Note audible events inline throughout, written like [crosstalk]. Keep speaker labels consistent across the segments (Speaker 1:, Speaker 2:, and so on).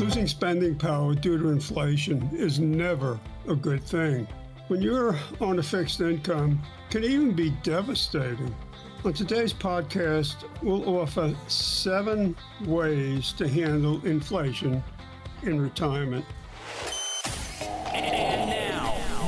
Speaker 1: Losing spending power due to inflation is never a good thing. When you're on a fixed income, can even be devastating. On today's podcast, we'll offer seven ways to handle inflation in retirement.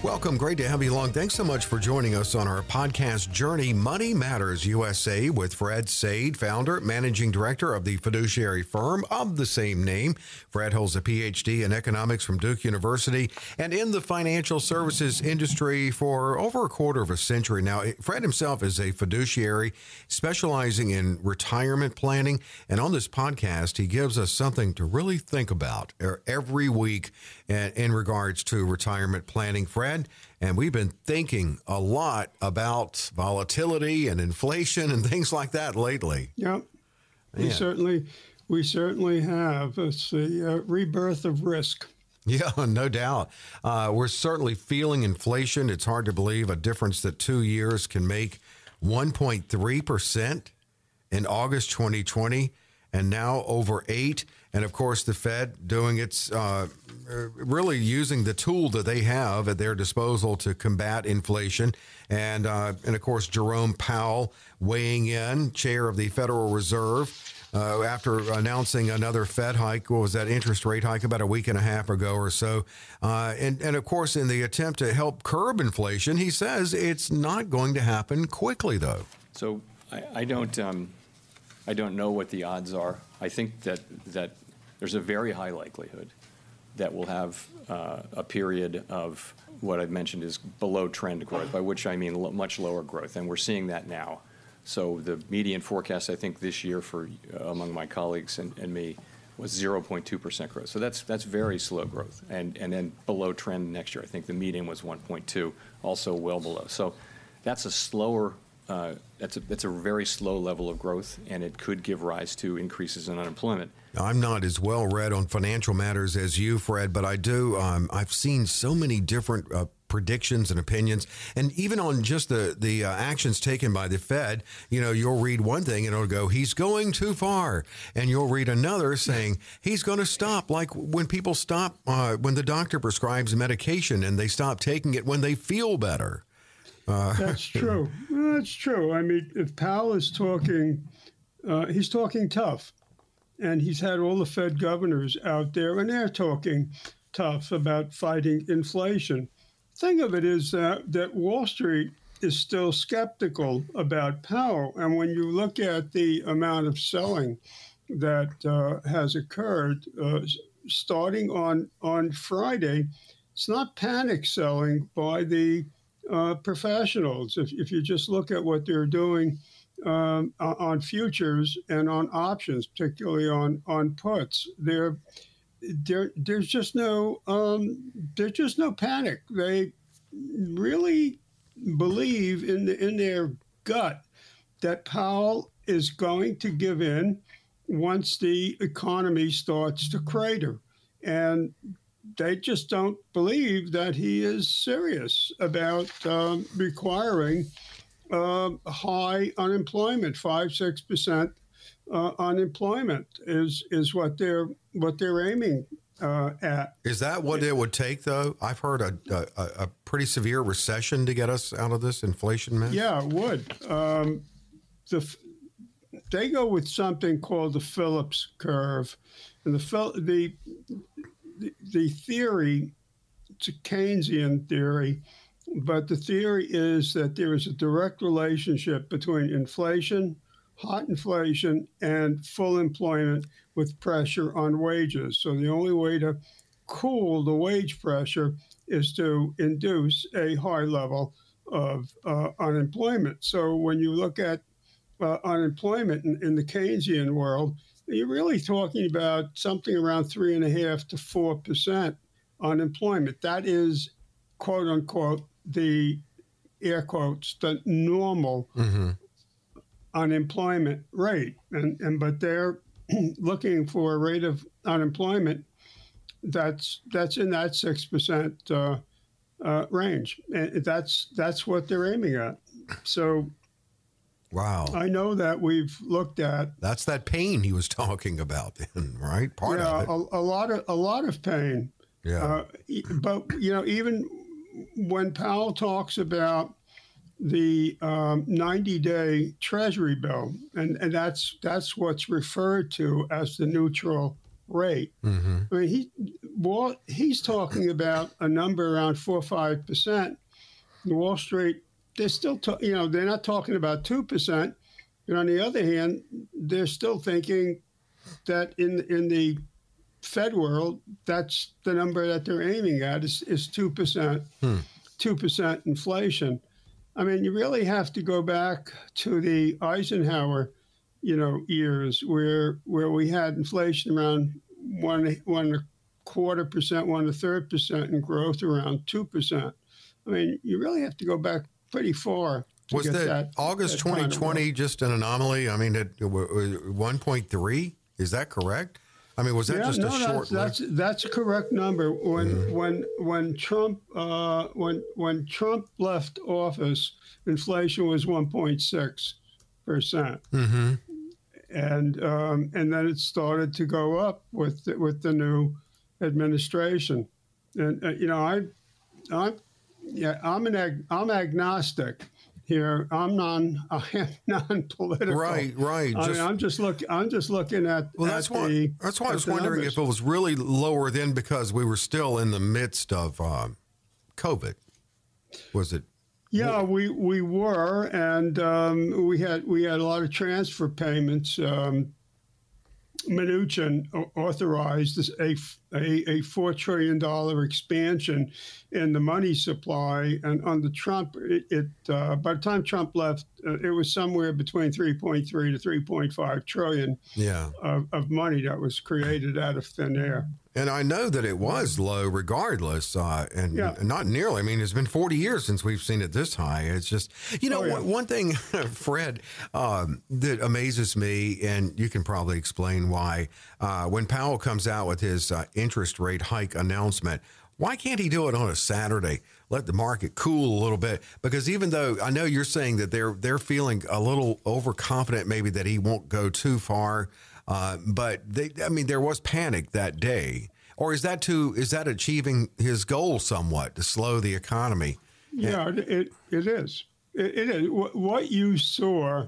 Speaker 2: Welcome. Great to have you along. Thanks so much for joining us on our podcast journey, Money Matters USA, with Fred Sade, founder, managing director of the fiduciary firm of the same name. Fred holds a PhD in economics from Duke University and in the financial services industry for over a quarter of a century now. Fred himself is a fiduciary specializing in retirement planning. And on this podcast, he gives us something to really think about er, every week eh, in regards to retirement planning. Fred, Brad, and we've been thinking a lot about volatility and inflation and [laughs] things like that lately.
Speaker 1: Yep, we certainly we certainly have. It's the uh, rebirth of risk. [laughs]
Speaker 2: Yeah, no doubt. Uh, we're certainly feeling inflation. It's hard to believe a difference that two years can make 1.3% in August 2020 and now over 8 and of course the Fed doing its uh, really using the tool that they have at their disposal to combat inflation, and uh, and of course Jerome Powell weighing in, chair of the Federal Reserve. Uh, after announcing another Fed hike, what was that interest rate hike about a week and a half ago or so? Uh, and, and of course, in the attempt to help curb inflation, he says it's not going to happen quickly, though.
Speaker 3: So I, I don't. Um I don't know what the odds are. I think that, that there's a very high likelihood that we'll have uh, a period of what I've mentioned is below trend growth, by which I mean lo- much lower growth, and we're seeing that now. So the median forecast, I think, this year for uh, among my colleagues and, and me was 0.2% growth. So that's that's very slow growth, and and then below trend next year. I think the median was 1.2, also well below. So that's a slower uh, that's a that's a very slow level of growth, and it could give rise to increases in unemployment.
Speaker 2: I'm not as well read on financial matters as you, Fred, but I do. Um, I've seen so many different. Uh, predictions and opinions, and even on just the the uh, actions taken by the Fed, you know, you'll read one thing and it'll go, "He's going too far," and you'll read another saying he's going to stop. Like when people stop, uh, when the doctor prescribes medication and they stop taking it when they feel better.
Speaker 1: Uh, That's [laughs] true. That's true. I mean, if Powell is talking, uh, he's talking tough, and he's had all the Fed governors out there, and they're talking tough about fighting inflation. Thing of it is that that Wall Street is still skeptical about Powell, and when you look at the amount of selling that uh, has occurred uh, starting on on Friday, it's not panic selling by the uh, professionals. If, if you just look at what they're doing um, on futures and on options, particularly on on puts, there there there's just no um, there's just no panic. They really believe in the, in their gut that Powell is going to give in once the economy starts to crater. And they just don't believe that he is serious about um, requiring uh, high unemployment. Five, six percent uh, unemployment is is what they're what they're aiming uh, at.
Speaker 2: Is that what it would take, though? I've heard a, a, a, pretty severe recession to get us out of this inflation mess.
Speaker 1: Yeah, it would. Um, the, they go with something called the Phillips curve, and the the the, theory, it's a Keynesian theory, but the theory is that there is a direct relationship between inflation, hot inflation, and full employment with pressure on wages. So the only way to cool the wage pressure is to induce a high level of uh, unemployment. So when you look at uh, unemployment in, in the Keynesian world, you're really talking about something around three and a half to four percent unemployment. That is, quote unquote, the air quotes the normal
Speaker 2: Mm-hmm.
Speaker 1: unemployment rate, and and but they're [clears throat] looking for a rate of unemployment that's that's in that six percent uh, uh, range, and that's that's what they're aiming at. So
Speaker 2: Wow.
Speaker 1: I know that we've looked at
Speaker 2: That's that pain he was [laughs] talking about, then, right? Part
Speaker 1: yeah,
Speaker 2: of it.
Speaker 1: a, a lot of a lot of pain.
Speaker 2: yeah.
Speaker 1: Uh, but you know, even when Powell talks about the um, 90-day Treasury bill, and, and that's that's what's referred to as the neutral rate.
Speaker 2: hmm
Speaker 1: I mean, he well, he's talking about a number around four or five percent. Wall Street, they're still, ta- you know, they're not talking about two percent. And on the other hand, they're still thinking that in in the Fed world, that's the number that they're aiming at is is two percent,
Speaker 2: Hmm.
Speaker 1: two percent inflation. I mean, you really have to go back to the Eisenhower, you know, years where where we had inflation around one one quarter percent, one and a third percent, and growth around two percent. I mean, you really have to go back pretty far.
Speaker 2: Was that, August
Speaker 1: that kind of
Speaker 2: 2020 just an anomaly? I mean, it, it, uh, 1.3? Is that correct? I mean, was that just
Speaker 1: no,
Speaker 2: a short? Mm-hmm.
Speaker 1: that's, that's that's a correct number. When when when Trump uh, when when Trump left office, inflation was 1.6 percent,
Speaker 2: hmm
Speaker 1: and um, and then it started to go up with the, with the new administration. And uh, you know, I I'm yeah I'm an ag- I'm agnostic here. I'm non [laughs] I am non-political.
Speaker 2: Right, right.
Speaker 1: I
Speaker 2: Just-
Speaker 1: mean, I'm just look. I'm just looking at.
Speaker 2: Well,
Speaker 1: at
Speaker 2: that's why.
Speaker 1: the-
Speaker 2: That's why I was wondering
Speaker 1: numbers.
Speaker 2: if it was really lower then because we were still in the midst of um, COVID. Was it?
Speaker 1: Yeah, we we were, and um, we had we had a lot of transfer payments. Um, Mnuchin authorized this, a, a a four trillion dollar expansion in the money supply, and under Trump, it, it uh, by the time Trump left, uh, it was somewhere between three point three to three point five trillion
Speaker 2: Yeah.
Speaker 1: of, of money that was created out of thin air.
Speaker 2: And I know that it was low regardless, uh, and
Speaker 1: Yeah.
Speaker 2: not nearly. I mean, it's been 40 years since we've seen it this high. It's just, you know,
Speaker 1: Oh, yeah.
Speaker 2: one, one thing, [laughs] Fred, um, that amazes me, and you can probably explain why, uh, when Powell comes out with his uh, interest rate hike announcement, why can't he do it on a Saturday? Let the market cool a little bit. Because even though I know you're saying that they're they're feeling a little overconfident, maybe that he won't go too far, uh, but they, I mean, there was panic that day. Or is that too is that achieving his goal somewhat to slow the economy?
Speaker 1: Yeah, it, it, it is. It, it is. What, you saw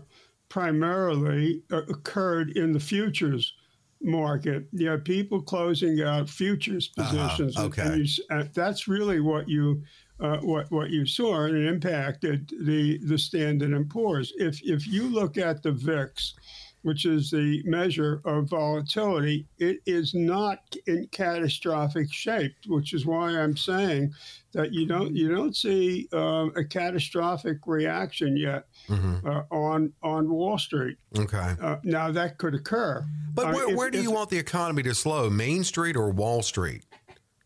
Speaker 1: primarily uh, occurred in the futures market. You have people closing out futures positions. and-
Speaker 2: okay.
Speaker 1: and you uh, that's really what you. Uh, what what you saw and it impacted the the Standard and Poor's. If if you look at the VIX, which is the measure of volatility, it is not in catastrophic shape, which is why I'm saying that you don't you don't see um, a catastrophic reaction yet
Speaker 2: Mhm.
Speaker 1: uh, on on Wall Street.
Speaker 2: Okay.
Speaker 1: Uh, now that could occur,
Speaker 2: But
Speaker 1: Uh,
Speaker 2: where,
Speaker 1: if-
Speaker 2: where do
Speaker 1: if-
Speaker 2: you want the economy to slow? Main Street or Wall Street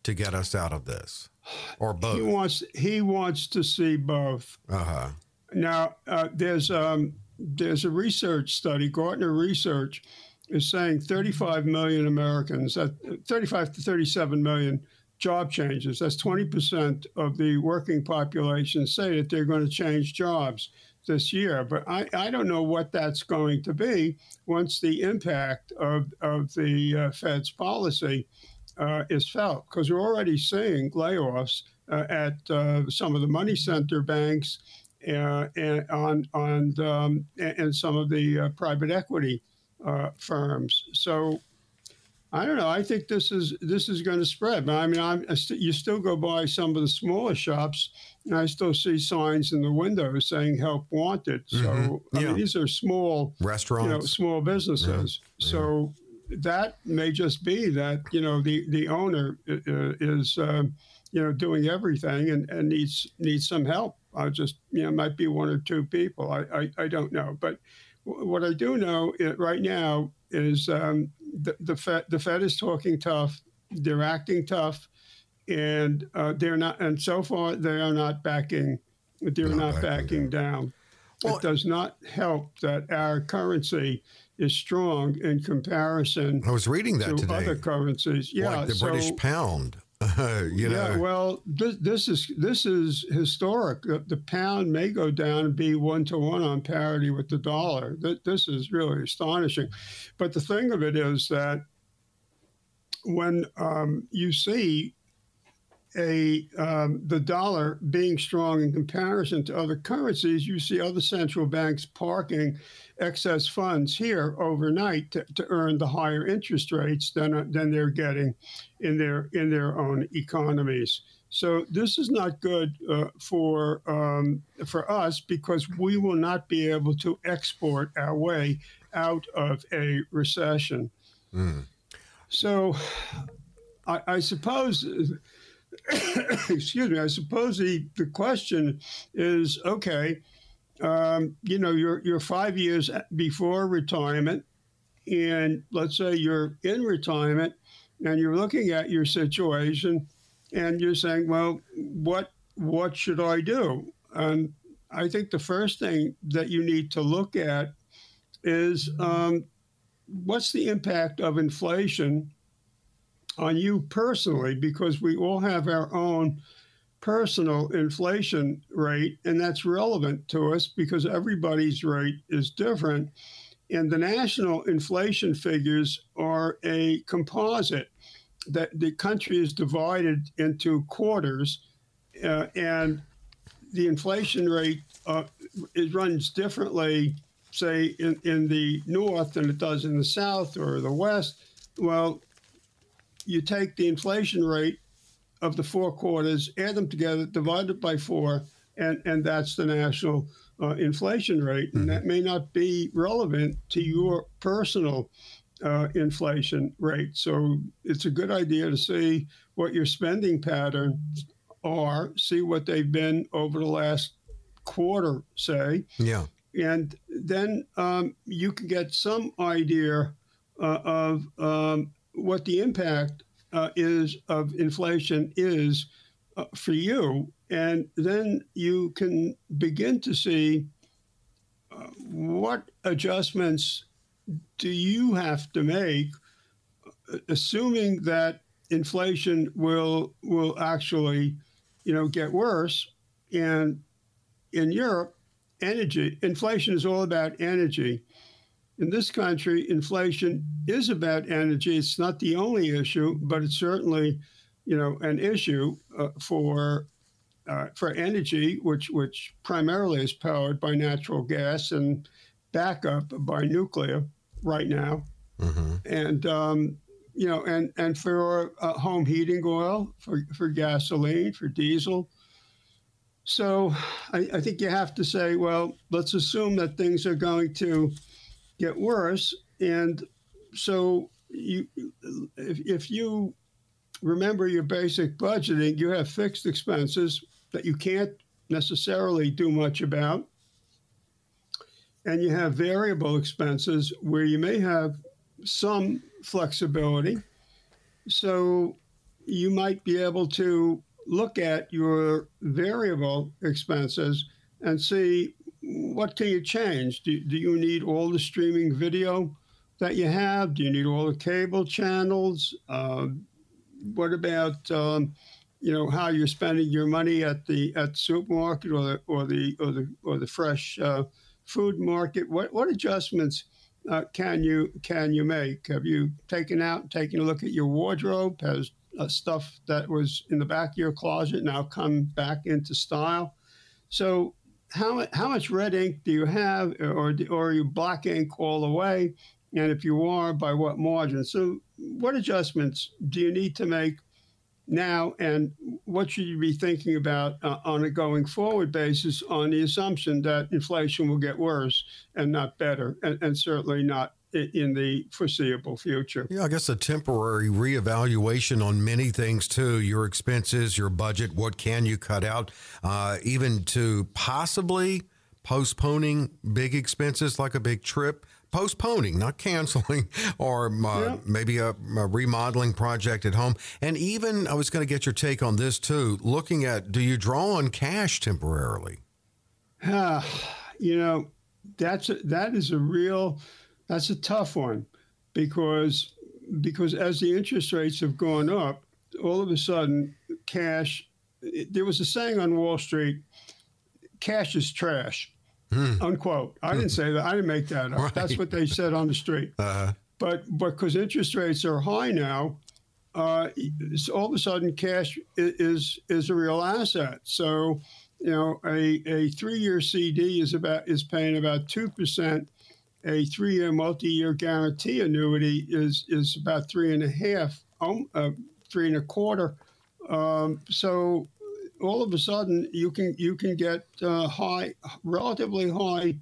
Speaker 2: to get us out of this? Or both?
Speaker 1: He wants he wants to see both.
Speaker 2: Uh huh.
Speaker 1: Now, uh, there's um, there's a research study, Gartner Research is saying 35 million Americans, uh, 35 to 37 million job changes. That's 20% of the working population say that they're going to change jobs this year. But I, I don't know what that's going to be once the impact of, of the uh, Fed's policy uh, is felt, because we're already seeing layoffs uh, at uh, some of the money center banks uh, and on on um, and some of the uh, private equity uh, firms. So I don't know. I think this is this is going to spread. But I mean, I'm, I st- you still go by some of the smaller shops, and I still see signs in the windows saying "Help Wanted." So
Speaker 2: Mhm.
Speaker 1: I mean, these are small,
Speaker 2: Restaurants.
Speaker 1: you know, small businesses. So that may just be that you know the the owner uh, is uh, you know doing everything and, and needs needs some help I'll just, you know, might be one or two people. I, I, I don't know. But w- what I do know it, right now is um, the, the, Fed, the Fed is talking tough. They're acting tough. And uh, they're not, and so far they are not backing, they're
Speaker 2: Not
Speaker 1: not,
Speaker 2: backing
Speaker 1: backing down.
Speaker 2: Well-
Speaker 1: it does not help that our currency is strong in comparison
Speaker 2: I was reading that
Speaker 1: to
Speaker 2: today.
Speaker 1: other currencies. Yeah,
Speaker 2: like the
Speaker 1: so,
Speaker 2: British pound. [laughs] you know,
Speaker 1: yeah, well, this, this is this is historic. The, the pound may go down and be one to one on parity with the dollar. Th- This is really astonishing. But the thing of it is that when um, you see a um, the dollar being strong in comparison to other currencies, you see other central banks parking excess funds here overnight to, to earn the higher interest rates than than they're getting in their in their own economies. So this is not good uh, for um, for us because we will not be able to export our way out of a recession. So I, I suppose [coughs] excuse me, I suppose the, the question is okay, um, you know, you're, you're five years before retirement, and let's say you're in retirement and you're looking at your situation and you're saying, well, what, what should I do? And I think the first thing that you need to look at is um, what's the impact of inflation on you personally because we all have our own personal inflation rate and that's relevant to us because everybody's rate is different. And the national inflation figures are a composite that the country is divided into quarters uh, and the inflation rate uh, it runs differently say in, in the north than it does in the south or the west. Well you take the inflation rate of the four quarters, add them together, divide it by four, and, and that's the national uh, inflation rate. And that may not be relevant to your personal uh, inflation rate. So it's a good idea to see what your spending patterns are, see what they've been over the last quarter, say,
Speaker 2: yeah.
Speaker 1: and then um, you can get some idea uh, of um, what the impact uh, is of inflation is uh, for you, and then you can begin to see uh, what adjustments do you have to make, uh, assuming that inflation will will actually, you know, get worse, and in Europe, energy inflation is all about energy. In this country, inflation is about energy. It's not the only issue, but it's certainly, you know, an issue uh, for uh, for energy, which which primarily is powered by natural gas and backup by nuclear right now, and um, you know, and and for uh, home heating oil, for for gasoline, for diesel. So I, I think you have to say, well, let's assume that things are going to get worse. And so you, if, if you remember your basic budgeting, you have fixed expenses that you can't necessarily do much about. And you have variable expenses where you may have some flexibility. So you might be able to look at your variable expenses and see what can you change. Do, do you need all the streaming video that you have? Do you need all the cable channels? Uh, what about um, you know how you're spending your money at the at the supermarket or the or the or the or the fresh uh, food market? What what adjustments uh, can you can you make? Have you taken out taken a look at your wardrobe? Has uh, stuff that was in the back of your closet now come back into style? So how how much red ink do you have, or or are you black ink all the way? And if you are, by what margin? So what adjustments do you need to make now, and what should you be thinking about uh, on a going forward basis on the assumption that inflation will get worse and not better, and, and certainly not in the foreseeable future.
Speaker 2: Yeah, I guess a temporary reevaluation on many things too your expenses, your budget, what can you cut out, uh, even to possibly postponing big expenses like a big trip. Postponing, not canceling, [laughs] or uh, yeah. maybe a, a, remodeling project at home. And even, I was going to get your take on this too. Looking at, do you draw on cash temporarily? [sighs]
Speaker 1: you know, that's a, that is a real that's a tough one because because as the interest rates have gone up, all of a sudden cash. It, there was a saying on Wall Street: "Cash is trash." Hmm. Unquote. I didn't say that. I didn't make that up. Right. That's what they said on the street. [laughs] Uh-huh. But because interest rates are high now, uh, all of a sudden cash is is a real asset. So you know, a, a three-year CD is about is paying about two percent. A three-year multi-year guarantee annuity is is about three and a half, um, uh, three and a quarter. Um, so all of a sudden, you can you can get uh, high, relatively high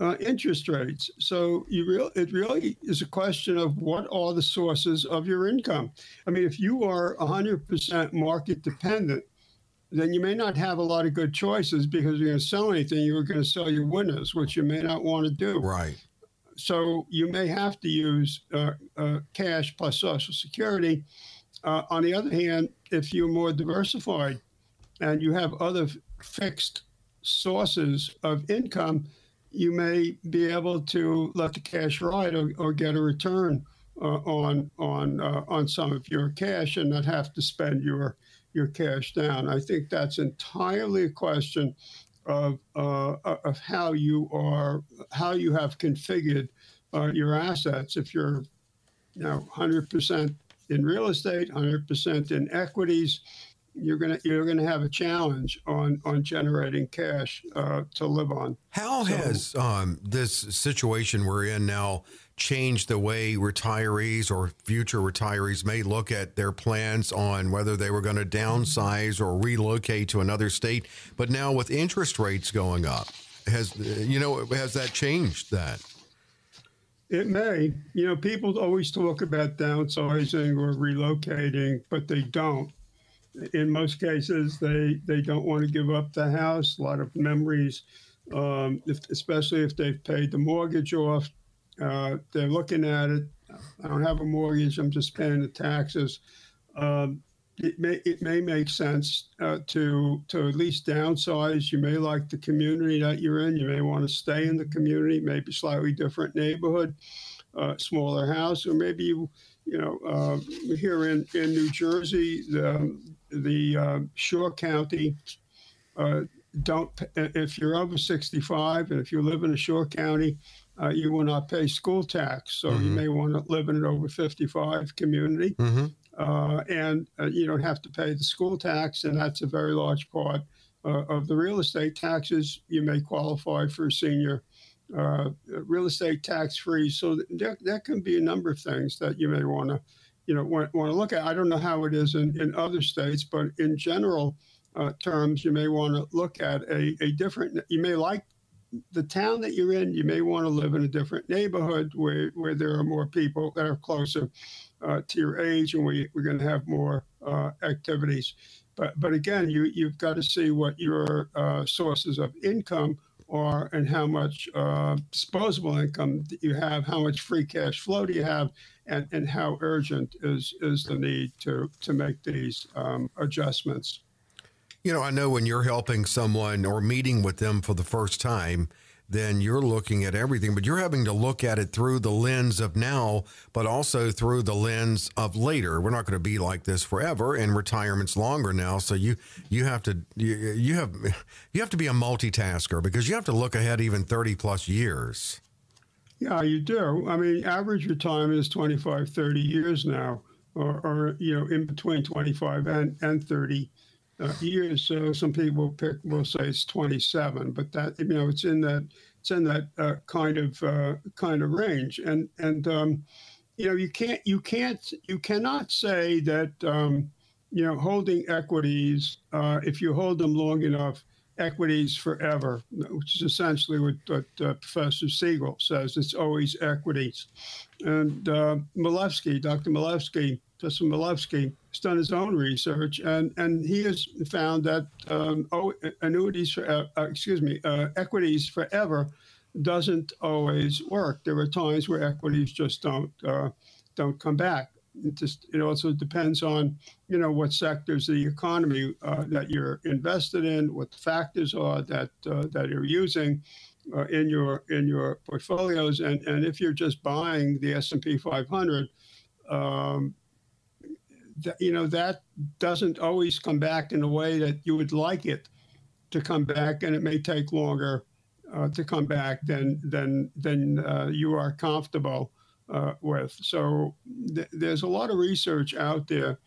Speaker 1: uh, interest rates. So you real it really is a question of what are the sources of your income. I mean, if you are 100% market dependent, then you may not have a lot of good choices because you're going to sell anything, you're going to sell your winners, which you may not want to do.
Speaker 2: Right.
Speaker 1: So you may have to use uh, uh, cash plus Social Security. Uh, on the other hand, if you're more diversified and you have other fixed sources of income, you may be able to let the cash ride or, or get a return uh, on on uh, on some of your cash and not have to spend your your cash down. I think that's entirely a question of uh, of how you are how you have configured uh, your assets. If you're you know 100% in real estate, 100% in equities, you're gonna you're gonna have a challenge on on generating cash uh, to live on.
Speaker 2: How so, has um, this situation we're in now changed the way retirees or future retirees may look at their plans on whether they were going to downsize or relocate to another state? But now with interest rates going up, has you know has that changed that?
Speaker 1: It may. You know, people always talk about downsizing or relocating, but they don't in most cases, they, they don't want to give up the house. A lot of memories, um, if, especially if they've paid the mortgage off. Uh, they're looking at it. I don't have a mortgage. I'm just paying the taxes. Um, it may it may make sense uh, to to at least downsize. You may like the community that you're in. You may want to stay in the community, maybe slightly different neighborhood, uh, smaller house, or maybe you you know uh, here in in New Jersey, the the uh, Shore County uh, don't, if you're over 65 and if you live in a Shore County, uh, you will not pay school tax. So mm-hmm. you may want to live in an over 55 community. Mm-hmm. Uh, and uh, you don't have to pay the school tax, and that's a very large part uh, of the real estate taxes. You may qualify for senior real estate tax free. So there, there can be a number of things that you may want to you know want, want to look at. I don't know how it is in, in other states, but in general uh, terms, you may want to look at a, a different. You may like the town that you're in. You may want to live in a different neighborhood where where there are more people that are closer uh, to your age, and we, we're going to have more uh, activities. But but again, you you've got to see what your uh, sources of income are and how much uh, disposable income you have, how much free cash flow do you have, and, and how urgent is, is the need to, to make these um, adjustments.
Speaker 2: You know, I know when you're helping someone or meeting with them for the first time, then you're looking at everything, but you're having to look at it through the lens of now, but also through the lens of later. We're not going to be like this forever, and retirement's longer now. So you you have to you, you have you have to be a multitasker because you have to look ahead even thirty plus years.
Speaker 1: Yeah, you do. I mean, average retirement is 25, 30 years now, or, or you know, in between 25 and, and 30 uh, years. So some people pick will say it's 27, but that you know it's in that it's in that uh, kind of uh, kind of range. And and um, you know you can't you can't you cannot say that um, you know holding equities uh, if you hold them long enough equities forever, which is essentially what, what uh, Professor Siegel says. It's always equities. And uh, Milevsky, Dr. Milevsky, Professor Milevsky, has done his own research, and, and he has found that um, annuities for, uh, uh excuse me, uh, equities forever doesn't always work. There are times where equities just don't uh, don't come back it just it also depends on you know what sectors of the economy uh, that you're invested in, what the factors are that uh, that you're using in your in your portfolios, and and if you're just buying the S and P 500. Um, you know that doesn't always come back in a way that you would like it to come back, and it may take longer uh, to come back than than than uh, you are comfortable uh, with. So th- there's a lot of research out there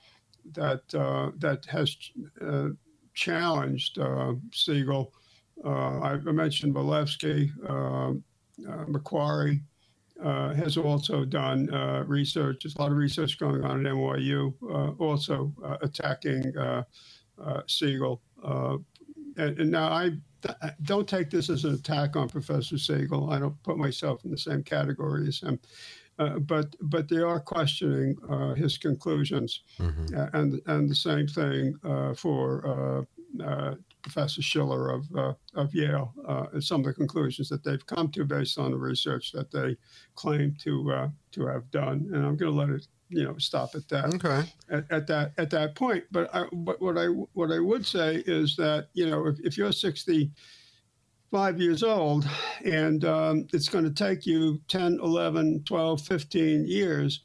Speaker 1: that uh, that has uh, challenged uh, Siegel. I mentioned Milevsky, um, uh, has also done research. There's a lot of research going on at NYU, also attacking Siegel. And, and, now I don't take this as an attack on Professor Siegel. I don't put myself in the same category as him. Uh, but but they are questioning uh, his conclusions, mm-hmm. uh, and and the same thing uh, for uh, Professor Shiller of of Yale. some of the conclusions that they've come to based on the research that they claim to to have done, and I'm going to let it you know stop at that.
Speaker 2: Okay.
Speaker 1: At, at that at that point. But I, but what i what i would say is that you know if, if you're 60 five years old, and um, it's going to take you 10, 11, 12, 15 years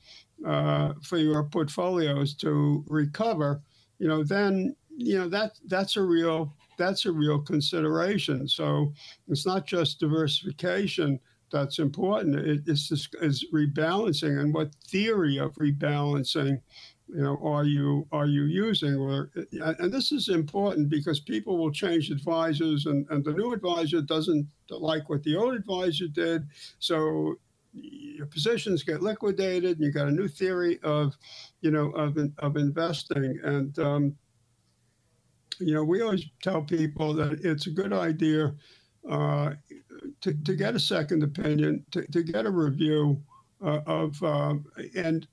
Speaker 1: uh, for your portfolios to recover, you know, then you know that that's a real that's a real consideration. So it's not just diversification that's important. It, it's just is rebalancing and what theory of rebalancing you know are you are you using or and this is important because people will change advisors and, and the new advisor doesn't like what the old advisor did so your positions get liquidated and you got a new theory of you know of, of investing and um, you know we always tell people that it's a good idea uh, to, to get a second opinion to, to get a review uh, of um, and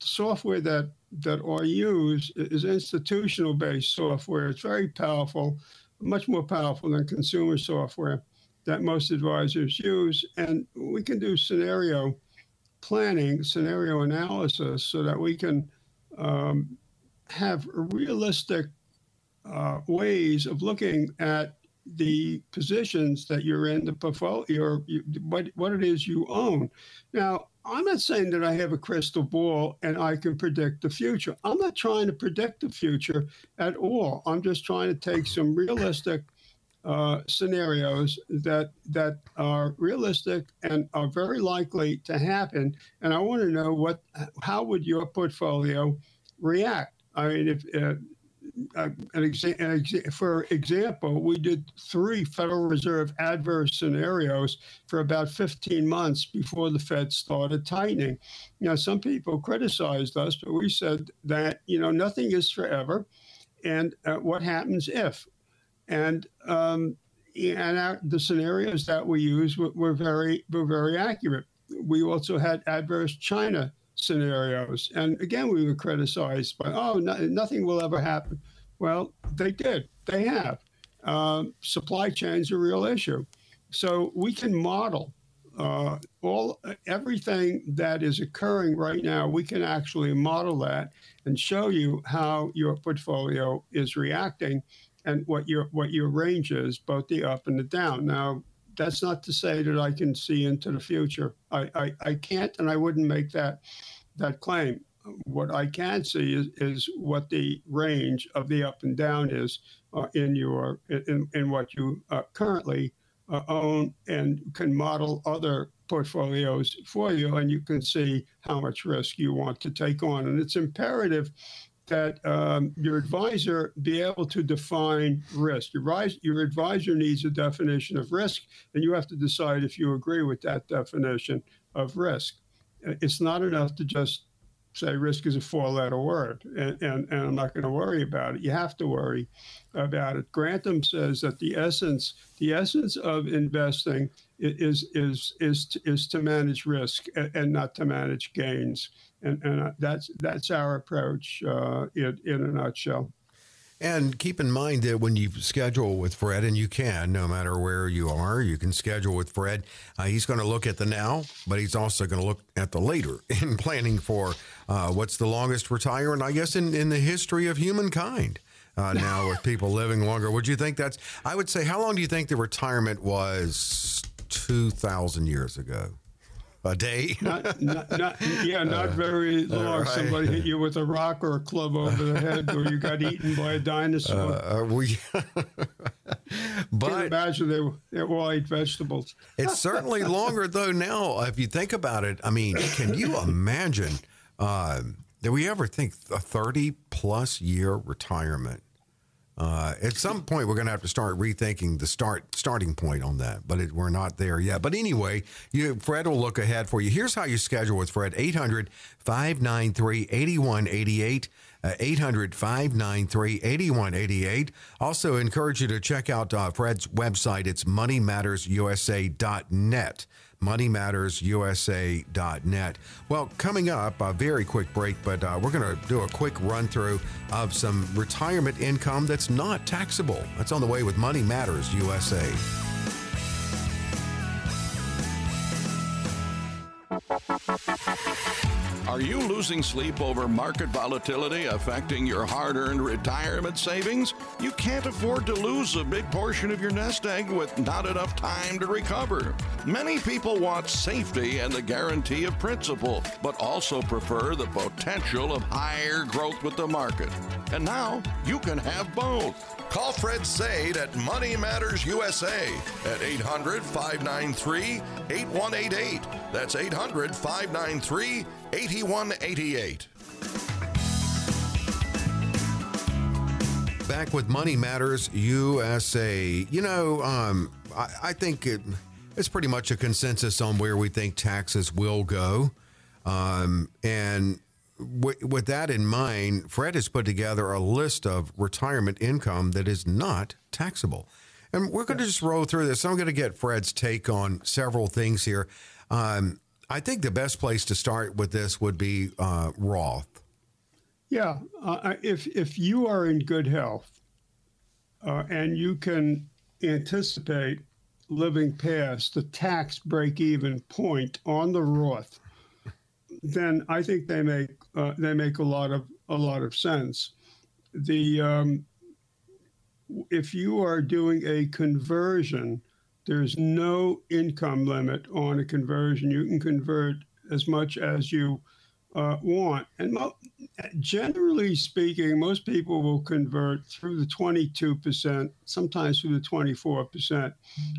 Speaker 1: software that that I use is institutional based software. It's very powerful, much more powerful than consumer software that most advisors use. And we can do scenario planning, scenario analysis, so that we can um, have a realistic uh, ways of looking at the positions that you're in the portfolio, or you, what, what it is you own. Now, I'm not saying that I have a crystal ball and I can predict the future. I'm not trying to predict the future at all. I'm just trying to take some realistic uh, scenarios that that are realistic and are very likely to happen. And I want to know what how would your portfolio react? I mean, if uh, uh, an exa- an exa- for example, we did three Federal Reserve adverse scenarios for about 15 months before the Fed started tightening. Know, some people criticized us, but we said that, you know, nothing is forever. And uh, what happens if? And, um, and our, the scenarios that we used were, were, very, were very accurate. We also had adverse China scenarios. And again, we were criticized by, oh, no, nothing will ever happen. Well, they did. They have. Um, supply chain's a real issue. So we can model uh, all everything that is occurring right now. We can actually model that and show you how your portfolio is reacting and what your what your range is, both the up and the down. Now, that's not to say that I can see into the future. I, I, I can't, and I wouldn't make that that claim. What I can see is, is what the range of the up and down is uh, in your in, in what you uh, currently uh, own, and can model other portfolios for you, and you can see how much risk you want to take on. And it's imperative that um, your advisor be able to define risk. Your, your advisor needs a definition of risk, and you have to decide if you agree with that definition of risk. It's not enough to just say risk is a four letter word and, and, and I'm not going to worry about it. You have to worry about it. Grantham says that the essence, the essence of investing is, is, is, to, is to manage risk and, and not to manage gains. And, and that's, that's our approach uh, in, in a nutshell.
Speaker 2: And keep in mind that when you schedule with Fred, and you can, no matter where you are, you can schedule with Fred. Uh, he's going to look at the now, but he's also going to look at the later [laughs] in planning for uh, what's the longest retirement, I guess, in, in the history of humankind. Uh, [laughs] now, with people living longer, would you think that's? I would say, how long do you think the retirement was 2,000 years ago? A day. [laughs]
Speaker 1: not, not, not, yeah, not uh, very long. Right. Somebody hit you with a rock or a club over the head, or you got eaten by a dinosaur. Uh, we, [laughs] but Can't imagine they they all ate vegetables.
Speaker 2: it's certainly longer though now. If you think about it, I mean, can you imagine? Uh, did we ever think a thirty plus year retirement? Uh, at some point, we're going to have to start rethinking the start starting point on that, but it, we're not there yet. But anyway, you, Fred will look ahead for you. Here's how you schedule with Fred 800 593 8188. Uh, 800 593 8188. Also, encourage you to check out uh, Fred's website. It's moneymattersusa.net moneymattersusa.net. Well, coming up, a very quick break, but uh, we're going to do a quick run through of some retirement income that's not taxable. That's on the way with Money Matters USA.
Speaker 4: Are you losing sleep over market volatility affecting your hard earned retirement savings? You can't afford to lose a big portion of your nest egg with not enough time to recover. Many people want safety and the guarantee of principal, but also prefer the potential of higher growth with the market. And now you can have both.
Speaker 5: Call Fred Sade at Money Matters USA at 800 593 8188. That's 800 593 8188.
Speaker 2: Back with Money Matters USA. You know, um, I, I, think it, it's pretty much a consensus on where we think taxes will go. Um, and with that in mind, Fred has put together a list of retirement income that is not taxable. And we're going to just roll through this. I'm going to get Fred's take on several things here. Um, I think the best place to start with this would be uh, Roth.
Speaker 1: Yeah, uh, if if you are in good health uh, and you can anticipate living past the tax break even point on the Roth, then I think they make uh, they make a lot of a lot of sense. The um, if you are doing a conversion, there's no income limit on a conversion. You can convert as much as you uh, want, and mo- generally speaking, most people will convert through the 22%, sometimes through the 24%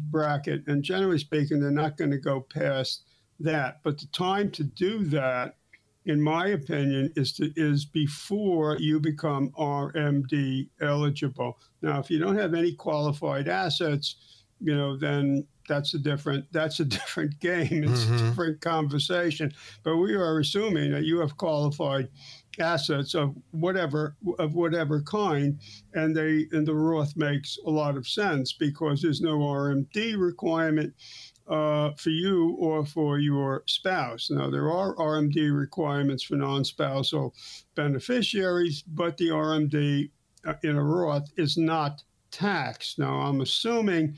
Speaker 1: bracket. And generally speaking, they're not going to go past that. But the time to do that, in my opinion, is to is before you become RMD eligible. Now, if you don't have any qualified assets, you know, then that's a different that's a [laughs] different game. It's mm-hmm. a different conversation. But we are assuming that you have qualified assets of whatever of whatever kind, and they and the Roth makes a lot of sense because there's no RMD requirement uh, for you or for your spouse. Now, there are RMD requirements for non spousal beneficiaries, but the RMD uh, in a Roth is not taxed. Now, I'm assuming,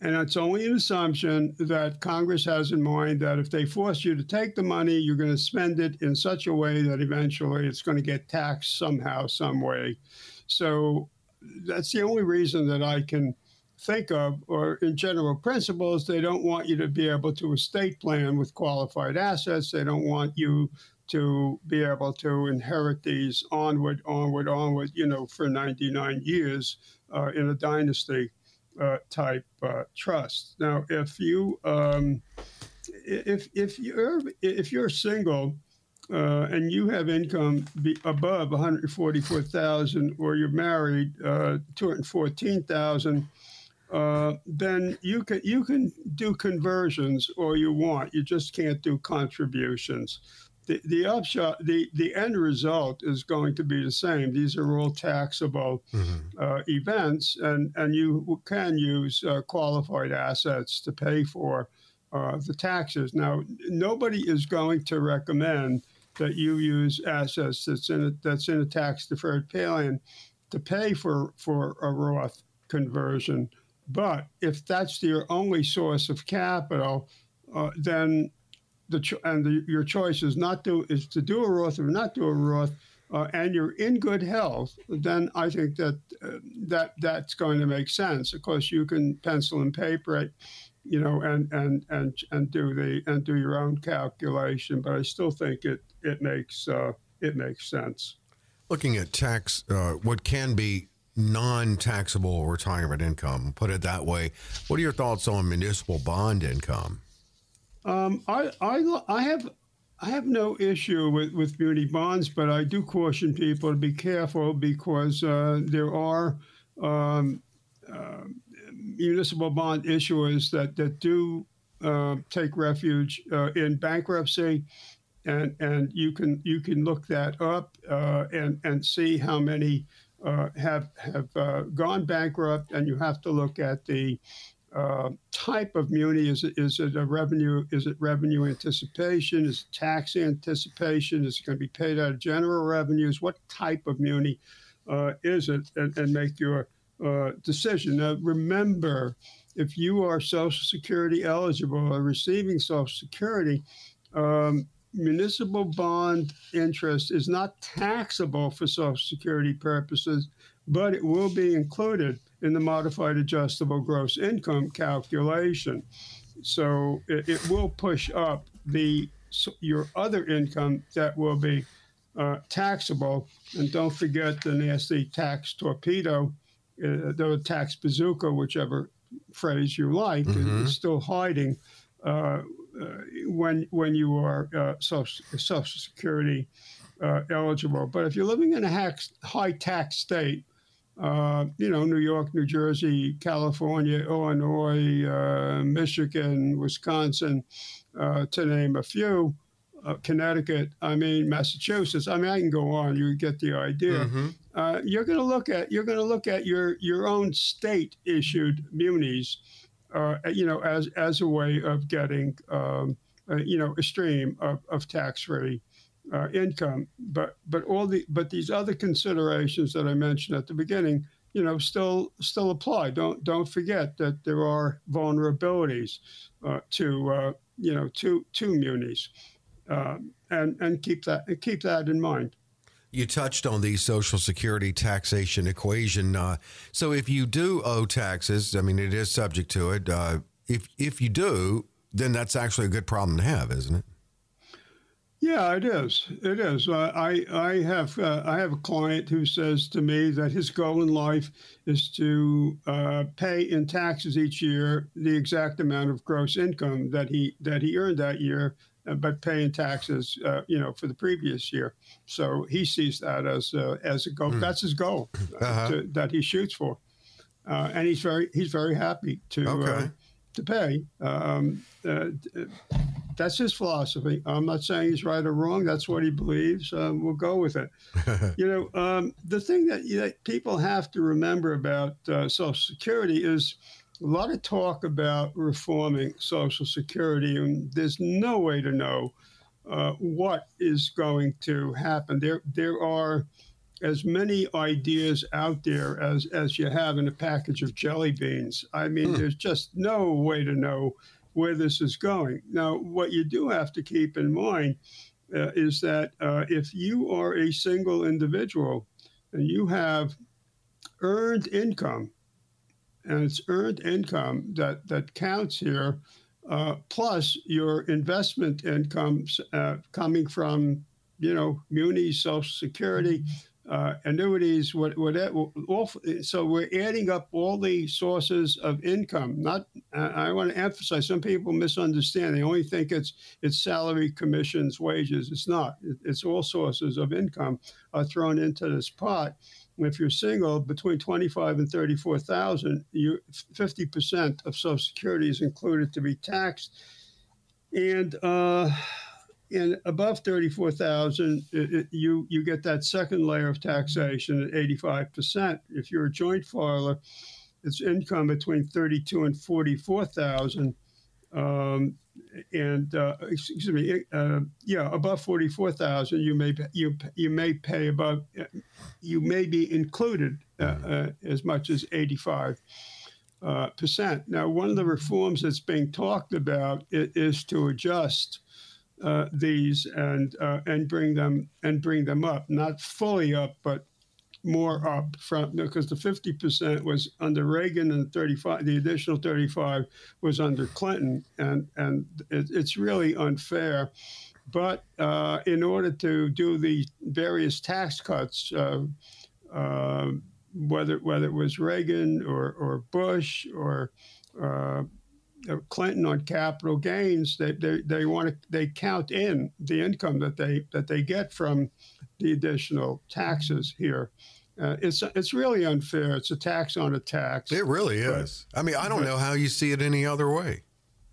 Speaker 1: and it's only an assumption, that Congress has in mind that if they force you to take the money, you're going to spend it in such a way that eventually it's going to get taxed somehow, some way. So that's the only reason that I can think of, or in general principles, they don't want you to be able to estate plan with qualified assets. They don't want you to be able to inherit these onward, onward, onward, you know, for 99 years uh, in a dynasty uh, type uh, trust. Now, if you um, if if you're if you're single uh, and you have income above 144,000, or you're married, uh, 214,000 uh, then you can you can do conversions or you want. You just can't do contributions. the, the upshot, the, the end result is going to be the same. These are all taxable mm-hmm. uh, events, and, and you can use uh, qualified assets to pay for uh, the taxes. Now, nobody is going to recommend that you use assets that's in a, that's in a tax deferred plan to pay for, for a Roth conversion. But if that's your only source of capital, uh, then the cho- and the, your choice is not to is to do a Roth or not do a Roth, uh, and you're in good health, then I think that uh, that that's going to make sense. Of course, you can pencil and paper it, you know, and and and and do the and do your own calculation. But I still think it it makes uh, it makes sense.
Speaker 2: Looking at tax, uh, what can be non-taxable retirement income, put it that way. What are your thoughts on municipal bond income?
Speaker 1: Um, I, I, I have I have no issue with, with muni bonds, but I do caution people to be careful because uh, there are um, uh, municipal bond issuers that, that do uh, take refuge uh, in bankruptcy. And, and you can you can look that up uh, and and see how many uh, have have gone bankrupt, and you have to look at the uh, type of muni? Is it, is it a revenue? Is it revenue anticipation? Is it tax anticipation? Is it going to be paid out of general revenues? What type of muni uh, is it? And, and make your uh, decision. Now, remember, if you are Social Security eligible or receiving Social Security, um, municipal bond interest is not taxable for Social Security purposes, but it will be included in the modified adjustable gross income calculation. So it, it will push up the your other income that will be uh, taxable. And don't forget the nasty tax torpedo, uh, the tax bazooka, whichever phrase you like, mm-hmm. is still hiding uh, uh, when when you are uh, social, social Security uh, eligible. But if you're living in a high tax state, uh, you know, New York, New Jersey, California, Illinois, uh, Michigan, Wisconsin, uh, to name a few, uh, Connecticut, I mean, Massachusetts. I mean, I can go on. You get the idea. Mm-hmm. Uh, you're going to look at you're going to look at your your own state issued munis, uh, you know, as as a way of getting um, you know a stream of, of tax free uh, income. But but all the but these other considerations that I mentioned at the beginning, you know, still still apply. Don't don't forget that there are vulnerabilities uh, to uh, you know to to munis, um, and and keep that keep that in mind.
Speaker 2: You touched on the Social Security taxation equation. Uh, so if you do owe taxes, I mean, it is subject to it. Uh, if if you do, then that's actually a good problem to have, isn't it?
Speaker 1: Yeah, it is. It is. Uh, I I have uh, I have a client who says to me that his goal in life is to uh, pay in taxes each year the exact amount of gross income that he that he earned that year, uh, but paying taxes, uh, you know, for the previous year. So he sees that as uh, as a goal. Mm. That's his goal uh-huh. to, that he shoots for, and he's very he's very happy to. Okay to pay. Um, uh, that's his philosophy. I'm not saying he's right or wrong. That's what he believes. Um, we'll go with it. [laughs] you know, um, the thing that, you know, people have to remember about uh, Social Security is a lot of talk about reforming Social Security, and there's no way to know uh, what is going to happen. There, there are as many ideas out there as as you have in a package of jelly beans. I mean, hmm. there's just no way to know where this is going. Now, what you do have to keep in mind uh, is that uh, if you are a single individual and you have earned income, and it's earned income that that counts here, uh, plus your investment incomes uh, coming from you know, munis, Social Security, uh, annuities, what, what, all, so we're adding up all the sources of income. Not, I want to emphasize, some people misunderstand. They only think it's it's salary, commissions, wages. It's not. It's all sources of income are thrown into this pot. If you're single, between twenty-five and thirty-four thousand, you fifty percent of Social Security is included to be taxed, and. Uh, and above thirty-four thousand, you you get that second layer of taxation at eighty-five percent. If you're a joint filer, it's income between thirty-two and forty-four thousand. Um, and uh, excuse me, uh, yeah, above forty-four thousand, you may you you may pay above, you may be included uh, uh as much as eighty-five uh, percent. Now, one of the reforms that's being talked about is to adjust uh, these and and bring them and bring them up, not fully up, but more up from because the 50% was under Reagan and 35 the additional 35 was under Clinton and and it, it's really unfair but uh, in order to do the various tax cuts uh, uh, whether whether it was Reagan or, or Bush or uh, Clinton on capital gains, they, they, they want to they count in the income that they that they get from the additional taxes here. Uh, it's it's really unfair. It's a tax on a tax.
Speaker 2: It really is. But, I mean, I don't but, know how you see it any other way.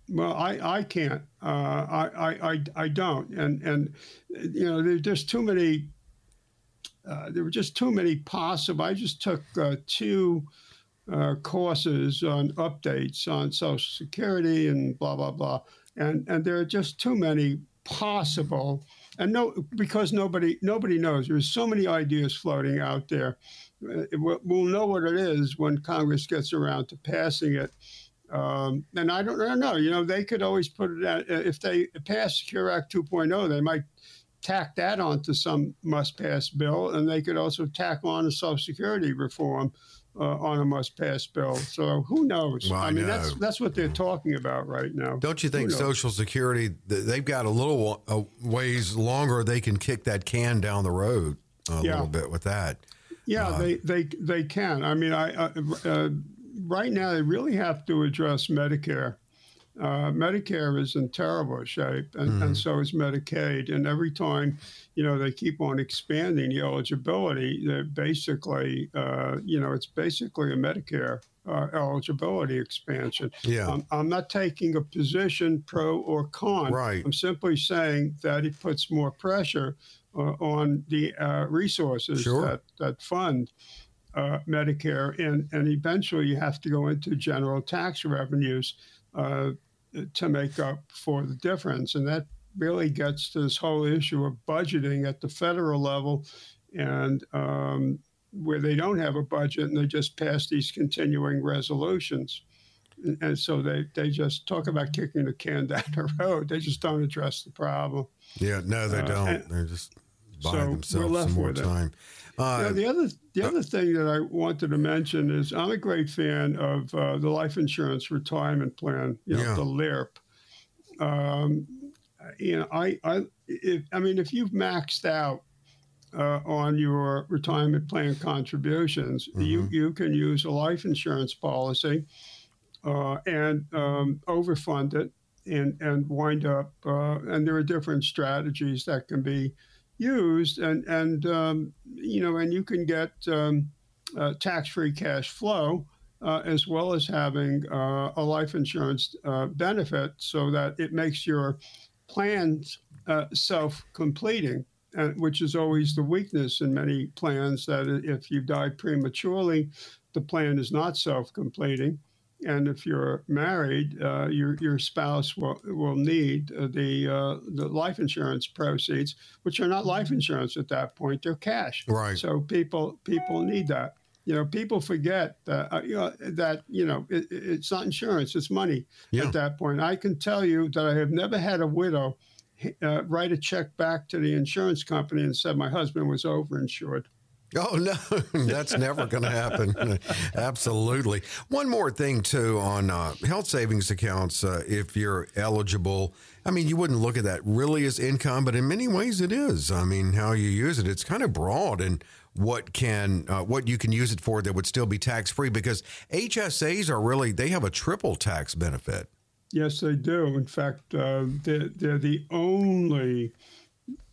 Speaker 1: Well, I, I can't. Uh, I, I, I don't. And and you know, there's just too many. Uh, there were just too many possible. I just took uh, two uh, courses on updates on Social Security and blah blah blah, and and there are just too many possible and no because nobody nobody knows. There's so many ideas floating out there. Uh, we'll know what it is when congress gets around to passing it. Um, and I don't, I don't know you know they could always put it out uh, if they pass secure act 2.0 they might tack that onto some must pass bill and they could also tack on a social security reform uh, on a must-pass bill. So who knows?
Speaker 2: Well, I,
Speaker 1: I, mean,
Speaker 2: know.
Speaker 1: that's that's what they're talking about right now.
Speaker 2: Don't you think Social Security? They've got a little ways longer. They can kick that can down the road a yeah. little bit with that.
Speaker 1: Yeah, uh, they they they can. I mean, I uh, uh right now they really have to address Medicare uh, Medicare is in terrible shape, and, mm-hmm. and, so is Medicaid. And every time, you know, they keep on expanding the eligibility, they basically, uh, you know, it's basically a Medicare uh, eligibility expansion.
Speaker 2: Yeah. Um,
Speaker 1: I'm not taking a position pro or con.
Speaker 2: Right.
Speaker 1: I'm simply saying that it puts more pressure uh, on the uh, resources
Speaker 2: sure.
Speaker 1: that, that fund. Uh, Medicare, and, and eventually you have to go into general tax revenues uh, to make up for the difference. And that really gets to this whole issue of budgeting at the federal level and um, where they don't have a budget and they just pass these continuing resolutions. And so they, they just talk about kicking the can [laughs] down the road. They just don't address the problem.
Speaker 2: Yeah, no, they uh, don't. They're just buying so themselves some more time.
Speaker 1: Uh, the other the uh, other thing that I wanted to mention is I'm a great fan of uh, the life insurance retirement plan, you know, yeah. the LIRP. Um, you know, I I if, I mean, if you've maxed out uh, on your retirement plan contributions, mm-hmm. you you can use a life insurance policy uh, and um, overfund it and and wind up. Uh, and there are different strategies that can be used, and and um, you know, and you can get um, uh, tax-free cash flow uh, as well as having uh, a life insurance uh, benefit, so that it makes your plans uh, self-completing. which is always the weakness in many plans that if you die prematurely, the plan is not self-completing and if you're married, uh, your your spouse will will need the uh, the life insurance proceeds, which are not life insurance at that point; they're cash.
Speaker 2: Right.
Speaker 1: So people people need that. You know, people forget that uh, you know that you know it, it's not insurance; it's money
Speaker 2: yeah.
Speaker 1: at that point. I can tell you that I have never had a widow uh, write a check back to the insurance company and said my husband was overinsured.
Speaker 2: Oh no, [laughs] that's never going to happen. [laughs] Absolutely. One more thing too on uh, health savings accounts. Uh, if you're eligible, I mean, you wouldn't look at that really as income, but in many ways it is. I mean, how you use it, it's kind of broad and what can uh, what you can use it for that would still be tax free because HSAs are really they have a triple tax benefit.
Speaker 1: Yes, they do. In fact, uh, they're, they're the only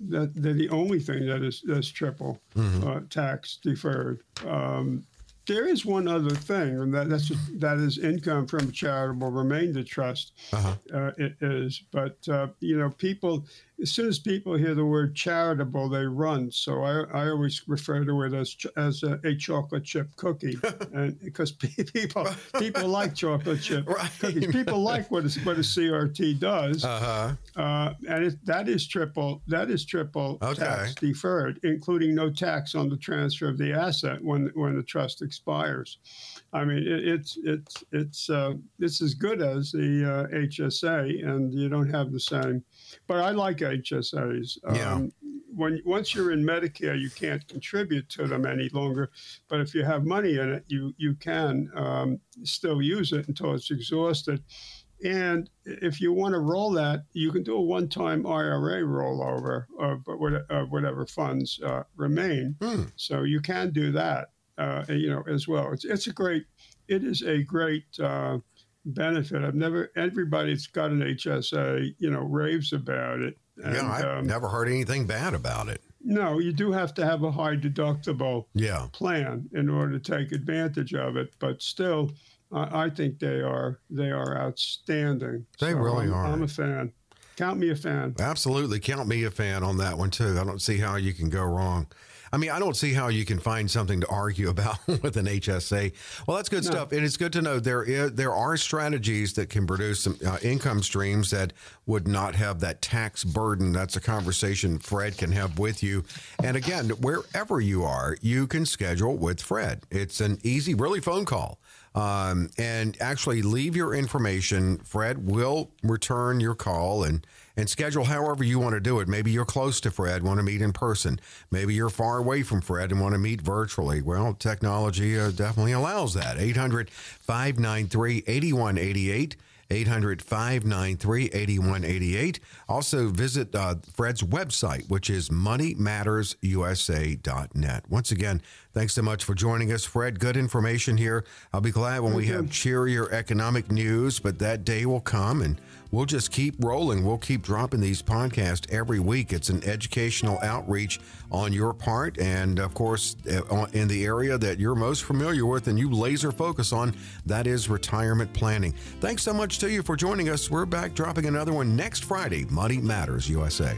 Speaker 1: that they're the only thing that is that's triple mm-hmm. uh, tax deferred. Um, there is one other thing, and that that's that is income from charitable remainder trust.
Speaker 2: Uh-huh.
Speaker 1: Uh, it is, but uh, you know, people as soon as people hear the word charitable, they run. So I, I always refer to it as as a, a chocolate chip cookie, [laughs] and because people [laughs] people like chocolate chip right. cookies, people like what a, what a CRT does, uh-huh. uh, and it, that is triple that is triple okay. tax deferred, including no tax on the transfer of the asset when when the trust expires. I mean, it, it's it's it's uh, it's as good as the uh, HSA, and you don't have the same. But I like HSAs.
Speaker 2: Yeah. Um,
Speaker 1: when once you're in Medicare, you can't contribute to them any longer. But if you have money in it, you you can um, still use it until it's exhausted. And if you want to roll that, you can do a one-time IRA rollover of, whatever funds uh, remain. Hmm. So you can do that uh, you know, as well. It's it's a great, it is a great uh, benefit. I've never everybody that's got an HSA, you know, raves about it.
Speaker 2: And, yeah, I've um, never heard anything bad about it.
Speaker 1: No, you do have to have a high deductible
Speaker 2: yeah.
Speaker 1: plan in order to take advantage of it. But still, I think they are they are outstanding.
Speaker 2: They so really
Speaker 1: I'm,
Speaker 2: are.
Speaker 1: I'm a fan. Count me a fan.
Speaker 2: Absolutely, count me a fan on that one too. I don't see how you can go wrong. I mean, I don't see how you can find something to argue about [laughs] with an HSA. Well, that's good no. stuff, and it's good to know there is there are strategies that can produce some uh, income streams that would not have that tax burden. That's a conversation Fred can have with you. And again, wherever you are, you can schedule with Fred. It's an easy, really phone call. Um, and actually leave your information. Fred will return your call and and schedule however you want to do it. Maybe you're close to Fred, want to meet in person. Maybe you're far away from Fred and want to meet virtually. Well, technology uh, definitely allows that. 800 593 8188. 800 593 8188. Also, visit uh, Fred's website, which is moneymattersusa.net. Once again, thanks so much for joining us, Fred. Good information here. I'll be glad when Thank we you. have cheerier economic news, but that day will come and we'll just keep rolling. We'll keep dropping these podcasts every week. It's an educational outreach on your part, and of course, uh, in the area that you're most familiar with and you laser focus on, that is retirement planning. Thanks so much to you for joining us. We're back dropping another one next Friday. Money Matters USA.